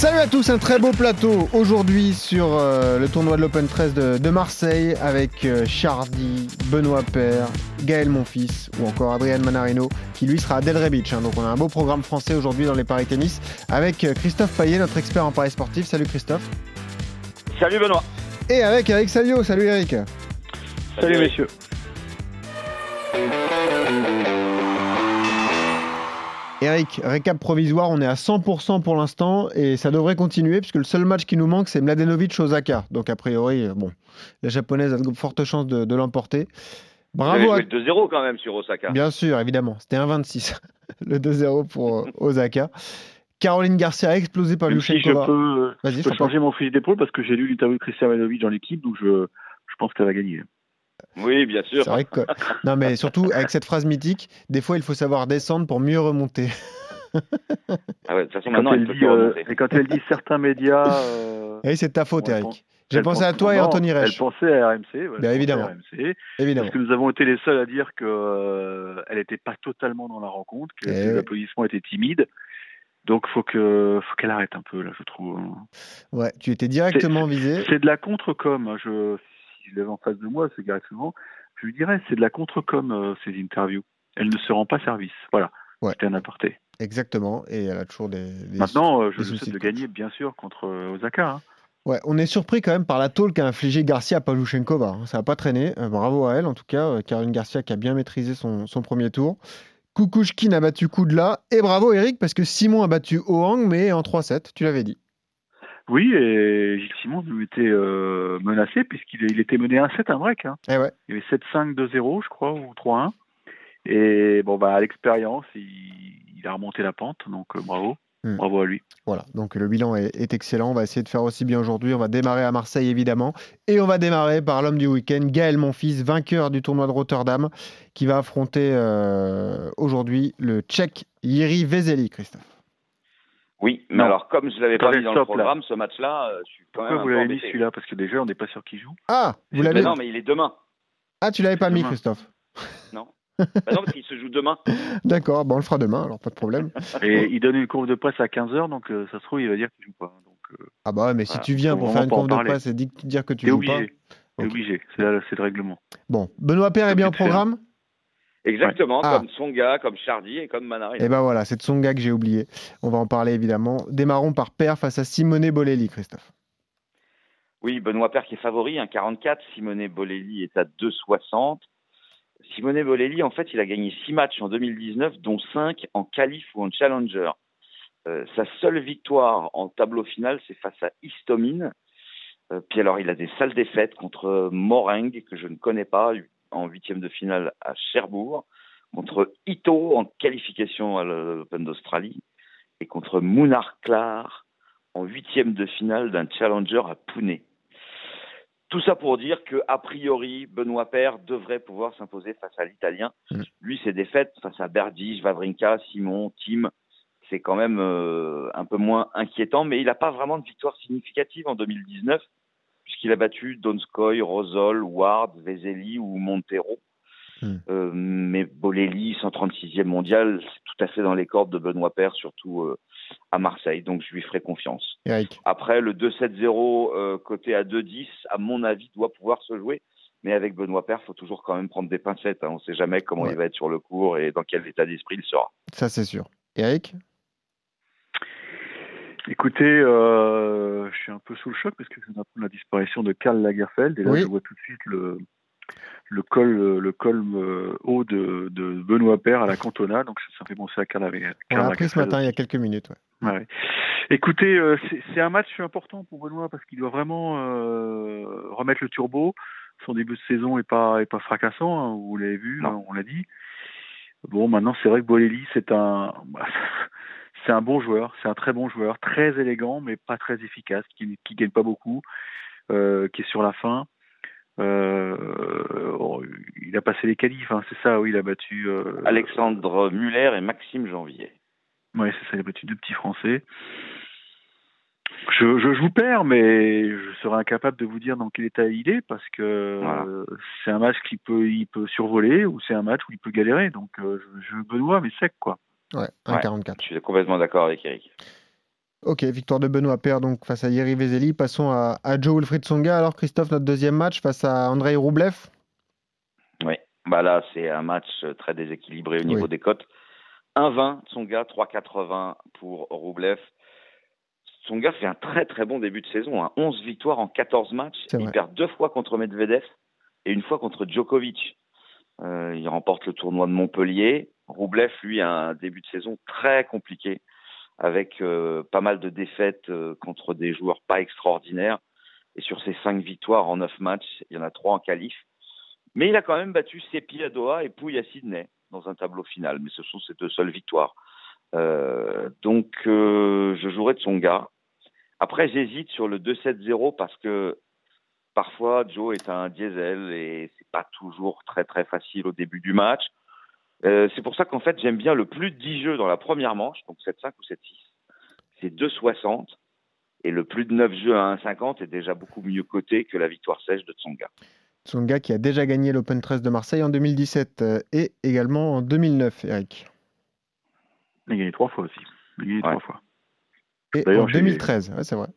Salut à tous, un très beau plateau aujourd'hui sur euh, le tournoi de l'Open 13 de, de Marseille avec euh, Chardy, Benoît Père, Gaël Monfils ou encore Adrien Manarino qui lui sera à Delray Beach. hein. Donc on a un beau programme français aujourd'hui dans les paris tennis avec euh, Christophe Payet, notre expert en paris sportif. Salut Christophe. Salut Benoît. Et avec Eric Salio. Salut Eric. Salut, messieurs. Eric, récap provisoire, on est à 100% pour l'instant et ça devrait continuer puisque le seul match qui nous manque c'est Mladenovic Osaka. Donc a priori, bon, la japonaise a de fortes chances de, de l'emporter. Bravo à avez joué 2-0 quand même sur Osaka. Bien sûr, évidemment. C'était un 26, le 2-0 pour euh, Osaka. Caroline Garcia a explosé par Même si je Luchenkova. peux, Vas-y, je peux changer mon fusil d'épaule parce que j'ai lu l'interview de Christian Manovic dans l'équipe, donc je, je pense qu'elle va gagner. Oui, bien sûr. C'est vrai que... Non, mais surtout, avec cette phrase mythique, des fois, il faut savoir descendre pour mieux remonter. Ah ouais, de toute façon, maintenant, quand, il elle dit, euh, et quand elle dit certains médias. euh, Et c'est de ta faute, Ouais, Eric. J'ai elle pensé à toi et Anthony Elle Reich, pensait à RMC. ouais, elle Bien à évidemment. RMC, évidemment. parce que nous avons été les seuls à dire qu'elle euh, n'était pas totalement dans la rencontre, que Eh ses oui. applaudissements étaient timides. Donc faut que faut qu'elle arrête un peu là, je trouve. Ouais, tu étais directement visé. C'est de la contre-com. hein. Je, si je l'avais en face de moi, ce Gareth Souvent, je lui dirais, c'est de la contre-com, euh, ces interviews. Elle ne se rend pas service. Voilà. Ouais. C'était un aparté. Exactement. Et elle a toujours des. des- Maintenant, euh, je lui souhaite de gagner, bien sûr, contre euh, Osaka. hein. Ouais, on est surpris quand même par la tôle qu'a infligé Garcia à Pavlyuchenkova. hein. Ça n'a pas traîné. Euh, bravo à elle, en tout cas. Caroline Garcia qui a bien maîtrisé son, son premier tour. Kukushkin a battu Koudla. Et bravo Eric, parce que Simon a battu Ohang, mais en 3-7, tu l'avais dit. Oui, et Gilles Simon était euh, menacé puisqu'il il était mené 1-7 un break. hein. Eh ouais. Il y avait 7-5, 2-0, je crois, ou 3-1. Et bon, bah, à l'expérience, il, il a remonté la pente, donc euh, bravo. Hmm. Bravo à lui. Voilà, donc le bilan est, est excellent. On va essayer de faire aussi bien aujourd'hui. On va démarrer à Marseille, évidemment. Et on va démarrer par l'homme du week-end, Gaël Monfils, vainqueur du tournoi de Rotterdam, qui va affronter euh, aujourd'hui le Tchèque Yiri Vezeli, Christophe. Oui, mais Non. alors, comme je l'avais pas mis dans le là. programme, ce match-là, euh, je suis quand Pourquoi même un vous peu l'avez mis celui-là? Parce que déjà, on n'est pas sûr qu'il joue. Ah, vous l'avez non, mais il est demain. Ah, tu l'avais pas mis. Christophe. Bah non, parce qu'il se joue demain. D'accord, bon, on le fera demain, alors pas de problème. Et il donne une courbe de presse à 15h, donc euh, ça se trouve, il va dire qu'il joue pas. Donc, euh, Ah bah ouais, mais si Voilà, tu viens pour faire une pas conf de presse et di- dire que tu t'es joues obligé. T'es Ok. obligé. C'est là- c'est le règlement. pas. Bon, Benoît Père est bien au T'es programme Exactement, Ah. comme Songa, comme Chardy et comme Manarino. Et ben voilà, c'est de son gars que j'ai oublié. On va en parler évidemment. Démarrons par Père face à Simone Bolelli, Christophe. Oui, Benoît Père qui est favori, 1,44. Simone Bolelli est à 2,60. Simone Bolelli, en fait, il a gagné 6 matchs en 2019, dont 5 en qualif ou en challenger. Euh, sa seule victoire en tableau final, c'est face à Istomine. Euh, puis alors, il a des sales défaites contre Moreng, que je ne connais pas, en huitième de finale à Cherbourg, contre Ito en qualification à l'Open d'Australie, et contre Munar Klar en huitième de finale d'un challenger à Pune. Tout ça pour dire que a priori, Benoît Paire devrait pouvoir s'imposer face à l'Italien. Mm. Lui, ses défaites face à Berdych, Vavrinka, Simon, Tim, c'est quand même euh, un peu moins inquiétant, mais il n'a pas vraiment de victoire significative en 2019, puisqu'il a battu Donskoy, Rosol, Ward, Vezeli ou Montero. Mm. Euh, mais Bolelli, 136e mondial, c'est tout à fait dans les cordes de Benoît Paire, surtout euh, à Marseille, donc je lui ferai confiance. Eric. Après, le 2-7-0 euh, côté à 2-10, à mon avis, doit pouvoir se jouer. Mais avec Benoît Paire, faut toujours quand même prendre des pincettes. hein. On ne sait jamais comment Ouais. il va être sur le cours et dans quel état d'esprit il sera. Ça c'est sûr. Eric? Écoutez, euh, je suis un peu sous le choc parce que c'est la disparition de Karl Lagerfeld et là Oui. je vois tout de suite le, le col, le col euh, haut de, de Benoît Père à la Cantona, donc ça, ça fait penser à Karl, Lager- On l'a appris ce Lagerfeld. matin, il y a quelques minutes. ouais. Ouais. Écoutez, euh, c'est c'est un match important pour Benoît parce qu'il doit vraiment euh, remettre le turbo. Son début de saison est pas est pas fracassant, hein, vous l'avez vu, hein, on l'a dit. Bon, maintenant c'est vrai que Bolelli c'est un c'est un bon joueur, c'est un très bon joueur, très élégant mais pas très efficace, qui qui gagne pas beaucoup, euh, qui est sur la fin. Euh, oh, il a passé les qualifs, hein, c'est ça, oui, il a battu. euh, Alexandre Muller et Maxime Janvier. Ouais, c'est ça, il a battu deux petits Français. Je, je, je vous perds, mais je serais incapable de vous dire dans quel état il est parce que Voilà. euh, c'est un match qui peut, il peut survoler ou c'est un match où il peut galérer. Donc je, je Benoît, mais sec quoi. Ouais, Ouais. 1,44. Je suis complètement d'accord avec Eric. Ok, victoire de Benoît Paire donc face à Yeri Vezeli. Passons à, à Joe Wilfried Songa. Alors Christophe, notre deuxième match face à Andrei Roublev. Oui. Bah là, c'est un match euh, très déséquilibré au niveau Oui. des cotes. 1,20 Tsonga, 3,80 pour Roublev. Tsonga fait un très très bon début de saison. hein. 11 victoires en 14 matchs. Il vrai. perd deux fois contre Medvedev et une fois contre Djokovic. Euh, il remporte le tournoi de Montpellier. Roublev, lui, a un début de saison très compliqué avec euh, pas mal de défaites euh, contre des joueurs pas extraordinaires. Et sur ses cinq victoires en neuf matchs, il y en a trois en qualif. Mais il a quand même battu Sepi à Doha et Pouille à Sydney dans un tableau final. Mais ce sont ses deux seules victoires. Euh, donc, je jouerai de son gars. Après, j'hésite sur le 2-7-0 parce que parfois, Joe est un diesel et c'est pas toujours très très facile au début du match. Euh, c'est pour ça qu'en fait, j'aime bien le plus de 10 jeux dans la première manche, donc 7-5 ou 7-6. C'est 2,60. Et le plus de 9 jeux à 1,50 est déjà beaucoup mieux coté que la victoire sèche de Tsonga. Songa qui a déjà gagné l'Open 13 de Marseille en 2017 euh, et également en 2009, Eric. Il a gagné trois fois aussi. Il a gagné Ouais. trois fois. Et D'ailleurs, en j'ai- 2013, ouais, c'est vrai.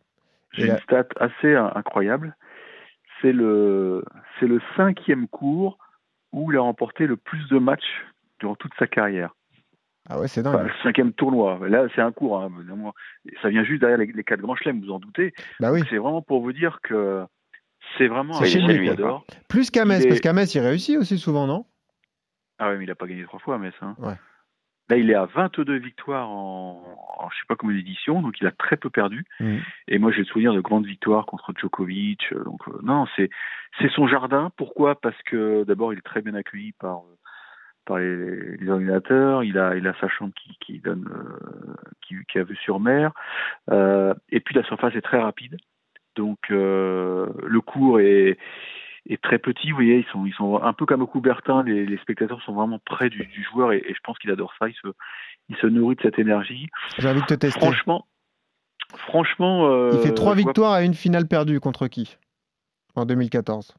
J'ai une stat assez in- incroyable. C'est le, c'est le cinquième cours où il a remporté le plus de matchs durant toute sa carrière. Ah ouais, c'est Enfin, dingue. le cinquième tournoi. Là, c'est un cours. Hein, ça vient juste derrière les, les quatre grands chelems, vous en doutez. Bah oui, C'est vraiment pour vous dire que c'est vraiment un lui, adore. plus il est- parce qu'Ames il réussit aussi souvent, non? Ah ouais, mais il a pas gagné trois fois, mais ça. Ouais. Là, il est à 22 victoires en, en je sais pas combien d'éditions, donc il a très peu perdu. Mhm. Et moi, j'ai le souvenir de grandes victoires contre Djokovic. euh, Donc euh, non, c'est c'est son jardin. Pourquoi? Parce que d'abord, il est très bien accueilli par par les, les organisateurs. Il a il a sa chambre qui qui donne euh, qui, qui a vue sur mer. Euh, et puis la surface est très rapide. Donc euh, le cours est est très petit, vous voyez, ils sont, ils sont un peu comme au Coubertin, les, les spectateurs sont vraiment près du, du joueur et, et je pense qu'il adore ça, il se, il se nourrit de cette énergie. J'ai envie de te tester. Franchement, franchement, il fait trois je vois- victoires à une finale perdue contre qui? En 2014.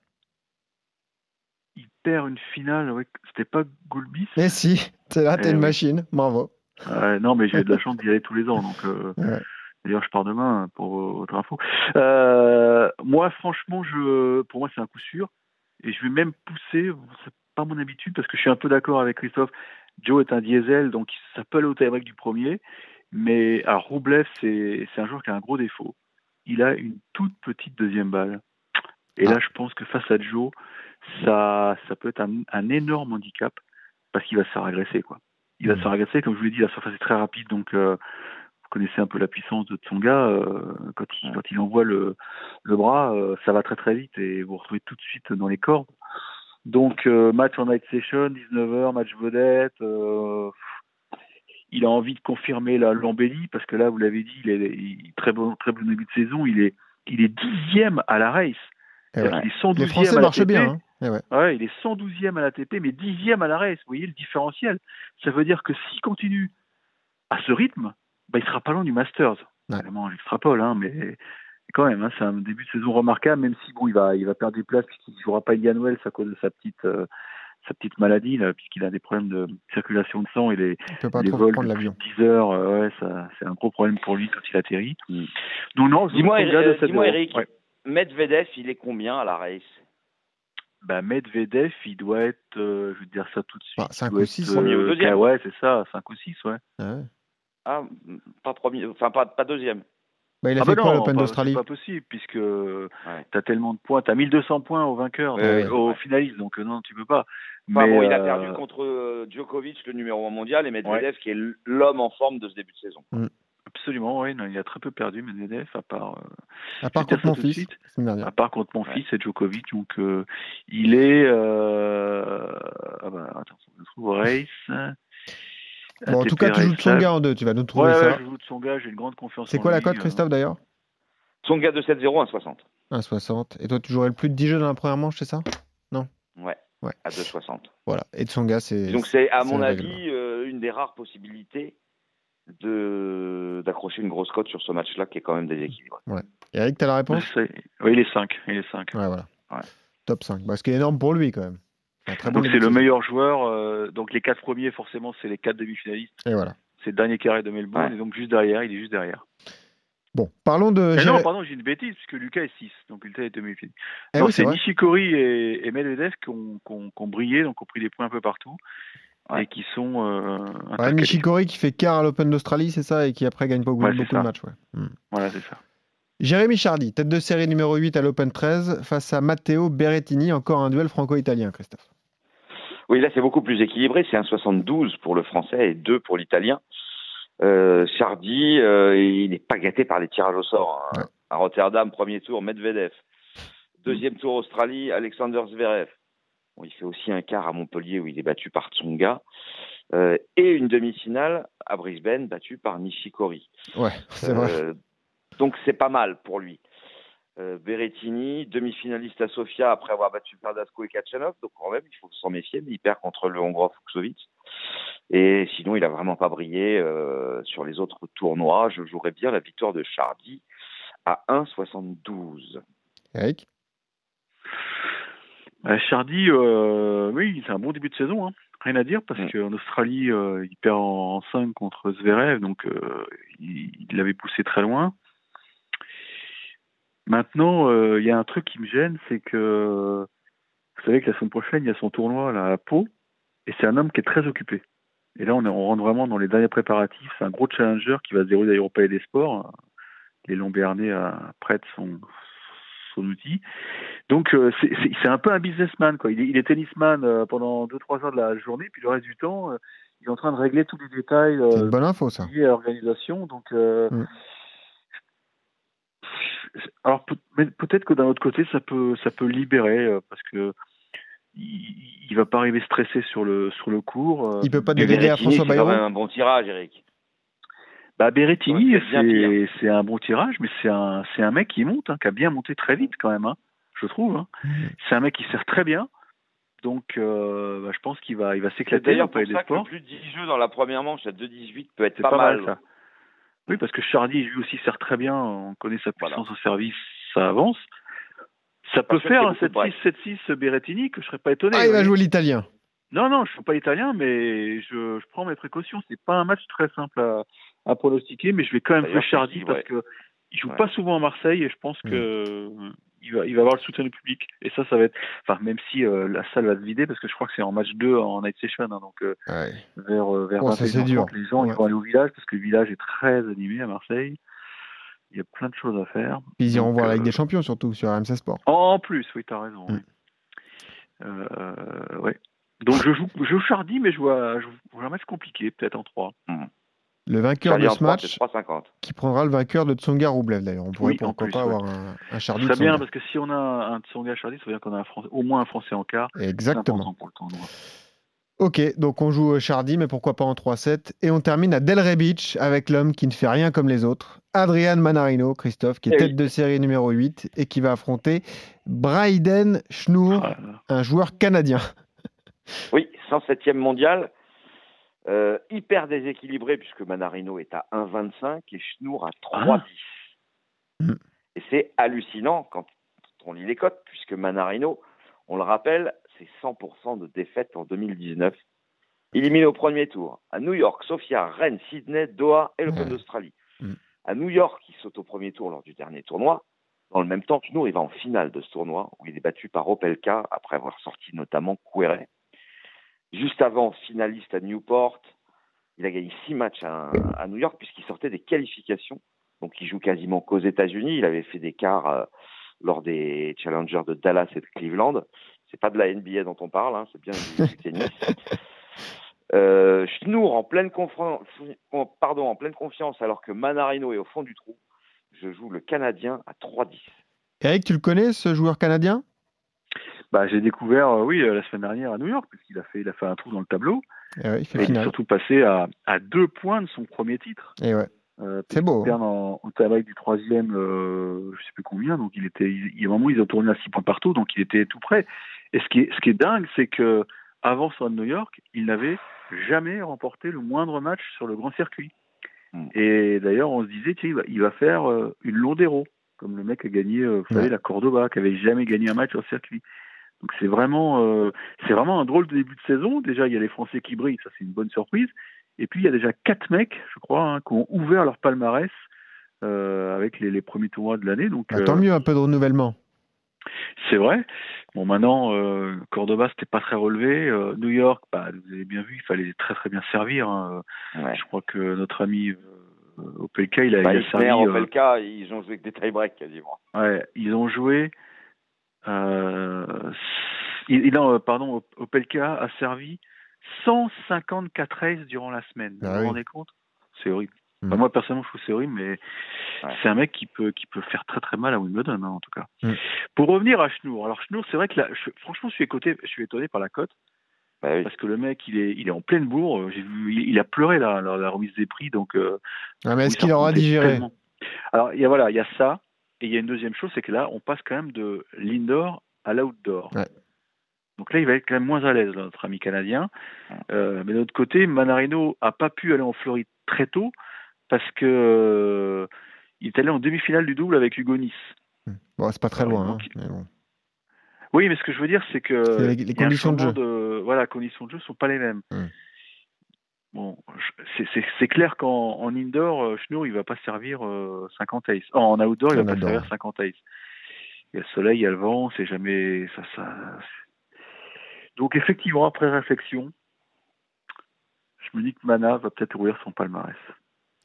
Perd une finale, ouais, c'était pas Goulbis Mais si, c'est là, t'es Eh une machine, bravo. Euh, Non, mais j'ai de la chance d'y aller tous les ans, donc euh, Ouais. d'ailleurs je pars demain pour euh, votre info. Euh, moi, franchement, je, pour moi, c'est un coup sûr et je vais même pousser, c'est pas mon habitude parce que je suis un peu d'accord avec Christophe. Joe est un diesel, donc ça peut aller au tie-break du premier. Mais alors Roublev, c'est c'est un joueur qui a un gros défaut. Il a une toute petite deuxième balle. Et là, je pense que face à Joe, ça, ça peut être un, un énorme handicap parce qu'il va se faire agresser, quoi. Il va se faire agresser, comme je vous l'ai dit, la surface est très rapide, donc euh, vous connaissez un peu la puissance de Tsonga. euh, quand, il, quand il envoie le, le bras, euh, ça va très très vite et vous vous retrouvez tout de suite dans les cordes. Donc euh, match en night session, 19h, match vedette. il a envie de confirmer la l'embellie parce que là, vous l'avez dit, il est il- très bon très bon début de saison. Il est il est dixième à la race. Eh ouais. est 112e Les Français marchent bien. hein. Eh ouais. Ouais, il est 112e à la TP, mais 10e à la race. Vous voyez le différentiel Ça veut dire que s'il continue à ce rythme, bah, il sera pas loin du Masters. Ouais. Évidemment, j'extrapole, hein, mais quand même, hein, c'est un début de saison remarquable, même si bon, il va, il va perdre des places puisqu'il ne jouera pas Indian Wells à cause de sa petite, euh, sa petite maladie, là, puisqu'il a des problèmes de circulation de sang et les, les vols de l'avion. 10 heures, euh, ouais, ça, c'est un gros problème pour lui quand il atterrit. Mm. Donc non, je Dis-moi, euh. Eric, Ouais. Medvedev, il est combien à la race? Bah, Medvedev, il doit être, euh, je vais te dire ça tout de suite. Bah, cinq doit ou être, six, euh, premier ou deuxième. ah ouais, c'est ça, 5 ou 6, ouais. Ah ouais. Ah, pas premier, enfin pas, pas deuxième. Bah, il a ah fait bah quoi l'Open d'Australie C'est pas possible, puisque tu as tellement de points, tu as 1200 points au vainqueur, Ouais, donc, ouais, au ouais. finaliste, donc euh, non, tu peux pas. Enfin, Mais, bon, il a euh, perdu contre euh, Djokovic, le numéro 1 mondial, et Medvedev, qui est l'homme en forme de ce début de saison. Absolument, oui, non, il a très peu perdu, Medvedev, à part, euh, À part contre mon fils, à part contre mon Ouais. fils et Djokovic, donc euh, il est. Euh, ah bah, attends, je trouve race. Bon, en tout cas, tu joues de son gars en deux, tu vas nous Ouais, trouver ouais, ça. je joue de son gars, j'ai une grande confiance C'est quoi la cote, euh, Christophe, d'ailleurs? Son gars de 7-0 à 60. 1,60. Et toi, tu jouerais le plus de 10 jeux dans la première manche, c'est ça? Ouais. Ouais. À 2,60. Voilà. Et de son gars, c'est. Donc c'est, à c'est mon avis, euh, une des rares possibilités d'accrocher une grosse cote sur ce match-là qui est quand même déséquilibré. Ouais. Eric, tu as la réponse? Oui, il est 5. Il est 5. Ouais, voilà. Ouais. Top 5. Bah, ce qui est énorme pour lui, quand même. Très Donc c'est le meilleur joueur. euh, donc les quatre premiers, forcément, c'est les quatre demi-finalistes. Et voilà. C'est le dernier carré de Melbourne. Ouais. Et donc juste derrière, il est juste derrière. Bon, parlons de. Mais non, pardon, j'ai une bêtise, puisque Lucas est 6. Donc Lucas est demi-finaliste. Eh oui, c'est. Nishikori et, et Medvedev qui ont, qui ont- qui ont brillé, donc ont pris des points un peu partout. Ouais. Et qui sont. Euh, Ouais, intercalés. Nishikori qui fait quart à l'Open d'Australie, c'est ça, et qui après gagne beaucoup, Ouais, c'est beaucoup ça. de matchs. Ouais. Hmm. Voilà, c'est ça. Jérémy Chardy, tête de série numéro 8 à l'Open 13, face à Matteo Berrettini, encore un duel franco-italien, Christophe. Oui, là c'est beaucoup plus équilibré. C'est un 72 pour le français et 2 pour l'italien. Euh, Chardy, euh, il n'est pas gâté par les tirages au sort. hein. Ouais. À Rotterdam, premier tour, Medvedev. Deuxième tour, Australie, Alexander Zverev. Bon, il fait aussi un quart à Montpellier où il est battu par Tsonga. Euh, et une demi-finale à Brisbane, battue par Nishikori. Ouais, c'est vrai. Euh, donc c'est pas mal pour lui. Euh, Berrettini, demi-finaliste à Sofia après avoir battu Pardasco et Kachanov, donc quand même il faut s'en méfier, mais il perd contre le Hongrois Fuxovic. Et sinon il a vraiment pas brillé euh, sur les autres tournois. Je jouerais bien la victoire de Chardy à 1,72. Eric? Chardy, euh, oui, c'est un bon début de saison. Hein. Rien à dire parce qu'en Australie, euh, il perd en 5 contre Zverev, donc euh, il l'avait poussé très loin. Maintenant, euh, il y a un truc qui me gêne, c'est que vous savez que la semaine prochaine, il y a son tournoi là, à Pau, et c'est un homme qui est très occupé. Et là, on, est, on rentre vraiment dans les derniers préparatifs. C'est un gros challenger qui va se dérouler à l'Europa et des Sports. Les Lombernais euh, prêtent son, son outil. Donc, euh, c'est- un peu un businessman. Quoi. Il, est, il est tennisman euh, pendant 2-3 heures de la journée, puis le reste du temps, euh, il est en train de régler tous les détails euh, une bonne info, ça. liés à l'organisation. Donc, euh, Mm. alors peut-être que d'un autre côté, ça peut, ça peut libérer euh, parce que il, il va pas arriver stressé sur le sur le cours. Il peut pas déléguer à François c'est quand Bayrou même un bon tirage, Eric. Bah Berrettini, Ouais, c'est un bon tirage, mais c'est un mec qui monte, hein, qui a bien monté très vite quand même, hein, je trouve. hein. C'est un mec qui sert très bien, donc euh, bah, je pense qu'il va il va C'est s'éclater d'ailleurs pour ça que plus de 10 jeux dans la première manche à 2-18 peut être pas, mal. ça. Oui, parce que Chardy lui aussi sert très bien, on connaît sa Voilà. puissance au service, ça avance. Ça peut faire un beaucoup de breaks. 7-6, 7-6 Berrettini, que je serais pas étonné. Ah, il va jouer l'italien. Non, non, je ne suis pas italien, mais je, je prends mes précautions. C'est pas un match très simple à, à pronostiquer, mais je vais quand même jouer Chardy parce ouais. que il joue Ouais. pas souvent à Marseille et je pense que il va, il va avoir le soutien du public. Et ça, ça va être, enfin, même si euh, la salle va se vider parce que je crois que c'est en match 2 en night session, hein, donc euh, Ouais. vers euh, vers Oh, ça, 21h30, c'est dur. les gens ils Ouais. vont aller au village parce que le village est très animé à Marseille. Il y a plein de choses à faire. Puis ils iront voir la euh, Ligue des Champions, surtout, sur RMC Sport. En plus, oui, t'as raison. Mm. oui. Euh, ouais. Donc je joue, je joue Chardy, mais je vois, je vois un match compliqué, peut-être en 3. Le vainqueur Charlie de ce 3, match, c'est 3,50. qui prendra le vainqueur de Tsonga Roublev, d'ailleurs. On pourrait Oui, en pourquoi plus, pas ouais. avoir un, un Chardy Très bien, parce que si on a un Tsonga Chardy, ça veut dire qu'on a un Français, au moins un Français en quart. C'est Exactement. pour le. Ok, donc on joue Chardy, mais pourquoi pas en 3-7. Et on termine à Delray Beach avec l'homme qui ne fait rien comme les autres, Adrian Manarino, Christophe, qui est Eh tête oui. de série numéro 8 et qui va affronter Bryden Schnour, Ah un joueur canadien. Oui, 107e mondial. Euh, hyper déséquilibré puisque Manarino est à 1,25 et Schnour à 3,10. Mm. Et c'est hallucinant quand on lit les cotes puisque Manarino, on le rappelle, c'est 100% de défaite en 2019. Éliminé au premier tour à New York, Sofia, Rennes, Sydney, Doha et l'Open Ouais. d'Australie. Mm. À New York, il saute au premier tour lors du dernier tournoi. Dans le même temps, Schnour, il va en finale de ce tournoi où il est battu par Opelka après avoir sorti notamment Kouere. Juste avant, finaliste à Newport, il a gagné six matchs à, à New York puisqu'il sortait des qualifications. Donc il joue quasiment qu'aux États-Unis. Il avait fait des quarts euh, lors des challengers de Dallas et de Cleveland. C'est pas de la NBA dont on parle, hein, c'est bien du, tennis. Euh, Schnour en pleine, pardon, en pleine confiance alors que Manarino est au fond du trou. Je joue le Canadien à 3-10. Eric, tu le connais, ce joueur canadien? Bah, j'ai découvert, euh, oui, euh, la semaine dernière à New York, puisqu'il a fait, il a fait un trou dans le tableau. Eh ouais, Il fait Et il est surtout passé à, à deux points de son premier titre. Et ouais. Euh, C'est beau, perd en, en travail du troisième, euh, je sais plus combien, donc il était, il, il y a un moment ils ont tourné à six points partout, donc il était tout près. Et ce qui est, ce qui est dingue, c'est que avant son New York, il n'avait jamais remporté le moindre match sur le grand circuit. Mm. Et d'ailleurs, on se disait, tiens, il va, il va faire euh, une Londero, comme le mec a gagné, euh, vous savez, Ouais. la Cordoba, qui avait jamais gagné un match sur circuit. Donc c'est vraiment, euh, c'est vraiment un drôle de début de saison. Déjà, il y a les Français qui brillent, ça c'est une bonne surprise. Et puis il y a déjà quatre mecs, je crois, hein, qui ont ouvert leur palmarès euh, avec les, les premiers tournois de l'année. Donc Bah, tant euh, mieux, un peu de renouvellement. c'est vrai. Bon, maintenant, euh, Cordoba, c'était pas très relevé. Euh, New York, bah, vous avez bien vu, il fallait très très bien servir. hein. Ouais. Je crois que notre ami euh, Opelka, il a, Bah, il a servi. euh, Opelka, ils ont joué avec des tie-breaks quasiment. ouais, ils ont joué. Euh, il, il- non, euh, pardon, Op- Opelka a servi 154 aces durant la semaine. Ah vous oui. vous rendez compte? C'est horrible. Mm. Enfin, moi, personnellement, je trouve que c'est horrible, mais Ouais. c'est un mec qui peut, qui peut faire très très mal à Wimbledon, hein, en tout cas. Mm. Pour revenir à Schnour, alors Schnour, c'est vrai que là, je- franchement, je suis, écouté, je suis étonné par la cote. Bah oui. parce que le mec il est il est en pleine bourre j'ai vu il, il a pleuré là la, la remise des prix donc euh, Ah, mais est-ce qu'il aura digéré? tellement. alors il y a voilà il y a ça et il y a une deuxième chose c'est que là on passe quand même de l'indoor à l'outdoor Ouais. donc là il va être quand même moins à l'aise notre ami canadien Euh, mais de l'autre côté Manarino a pas pu aller en Floride très tôt parce que euh, il est allé en demi-finale du double avec Hugo Nice Bon, c'est pas très loin. donc- hein, mais bon. Oui, mais ce que je veux dire, c'est que les- conditions de changement de voilà, conditions de jeu sont pas les mêmes. Hmm. Bon, c'est- clair qu'en en indoor, euh, Schnur, il va pas servir euh, 50 aces. Oh, en outdoor, il va pas servir 50 aces. Il y a le soleil, il y a le vent, c'est jamais ça, ça. Donc effectivement, après réflexion, je me dis que Mana va peut-être ouvrir son palmarès.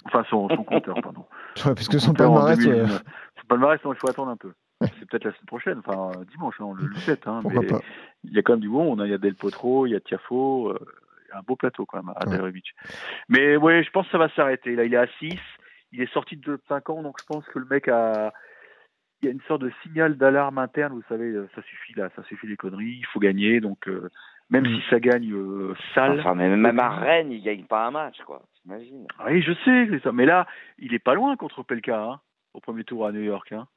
Enfin, son, son compteur, pardon. Ouais, parce que son en palmarès, 2000, euh, Son palmarès, non, il faut attendre un peu. C'est peut-être la semaine prochaine, enfin euh, dimanche, hein, le, le 7. Hein, pourquoi mais pas. il y a quand même du bon. On a, il y a Del Potro, il y a Tiafo, euh, un beau plateau quand même à Ouais. Beach. Mais ouais, je pense que ça va s'arrêter. Là, il est à 6. Il est sorti de 5 ans, donc je pense que le mec a. Il y a une sorte de signal d'alarme interne. Vous savez, euh, ça suffit là, ça suffit les conneries. Il faut gagner. Donc euh, même Mm. si ça gagne euh, sale. Enfin, mais même à Rennes, il gagne pas un match, quoi. T'imagines Oui, je sais, c'est ça. Mais là, il est pas loin contre Pelka hein, au premier tour à New York. Hein.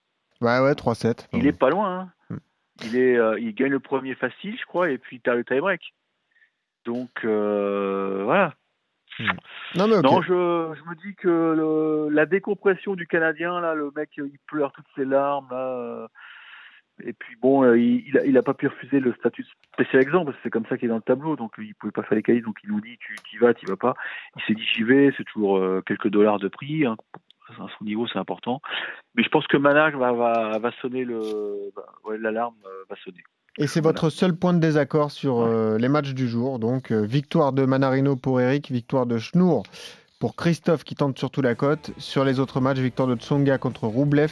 Ouais, ouais, 3-7. Il est pas loin. hein. Mm. Il est, euh, il gagne le premier facile, je crois, et puis t'as le tie-break. Donc euh, voilà. Non, mais ok. Non, je, je me dis que le- la décompression du Canadien, là, le mec, il pleure toutes ses larmes, là. euh, et puis bon, euh, il, il, a, il a pas pu refuser le statut spécial exemple, parce que c'est comme ça qu'il est dans le tableau, donc il pouvait pas faire les qualifs, donc il nous dit tu y vas, tu vas pas. Il s'est dit j'y vais, c'est toujours quelques dollars de prix, hein. à son niveau c'est important. Mais je pense que Manage va, va, va sonner le, bah, ouais, l'alarme va sonner. Et c'est Voilà. votre seul point de désaccord sur euh, les matchs du jour. Donc, euh, victoire de Manarino pour Eric, victoire de Schnour pour Christophe qui tente surtout la cote. Sur les autres matchs, victoire de Tsonga contre Roublev,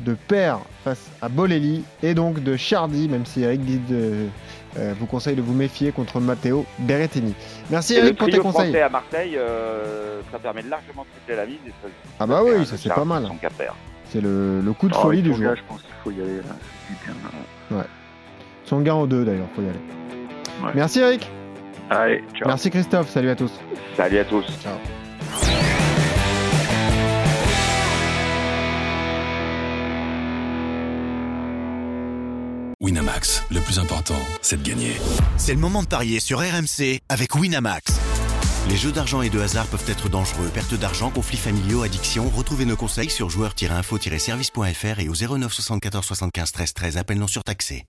de Per face à Bolelli et donc de Chardy, même si Eric dit de- euh, vous conseille de vous méfier contre Matteo Berrettini. Merci Eric pour tes conseils. à Marseille, ça permet de largement tripler la mise. Et ça, Ah bah oui, ça c'est pas mal. C'est le, le coup de Oh, folie du jour. je pense qu'il faut y aller. Là. C'est là. Tsonga en deux d'ailleurs, faut y aller. Ouais. Merci Eric. Allez, ciao. Merci Christophe. Salut à tous. Salut à tous. Winamax, le plus important, c'est de gagner. C'est le moment de parier sur RMC avec Winamax. Les jeux d'argent et de hasard peuvent être dangereux. Perte d'argent, conflits familiaux, addiction. Retrouvez nos conseils sur joueurs-info-service.fr et au 09 74 75 13 13. Appel non surtaxé.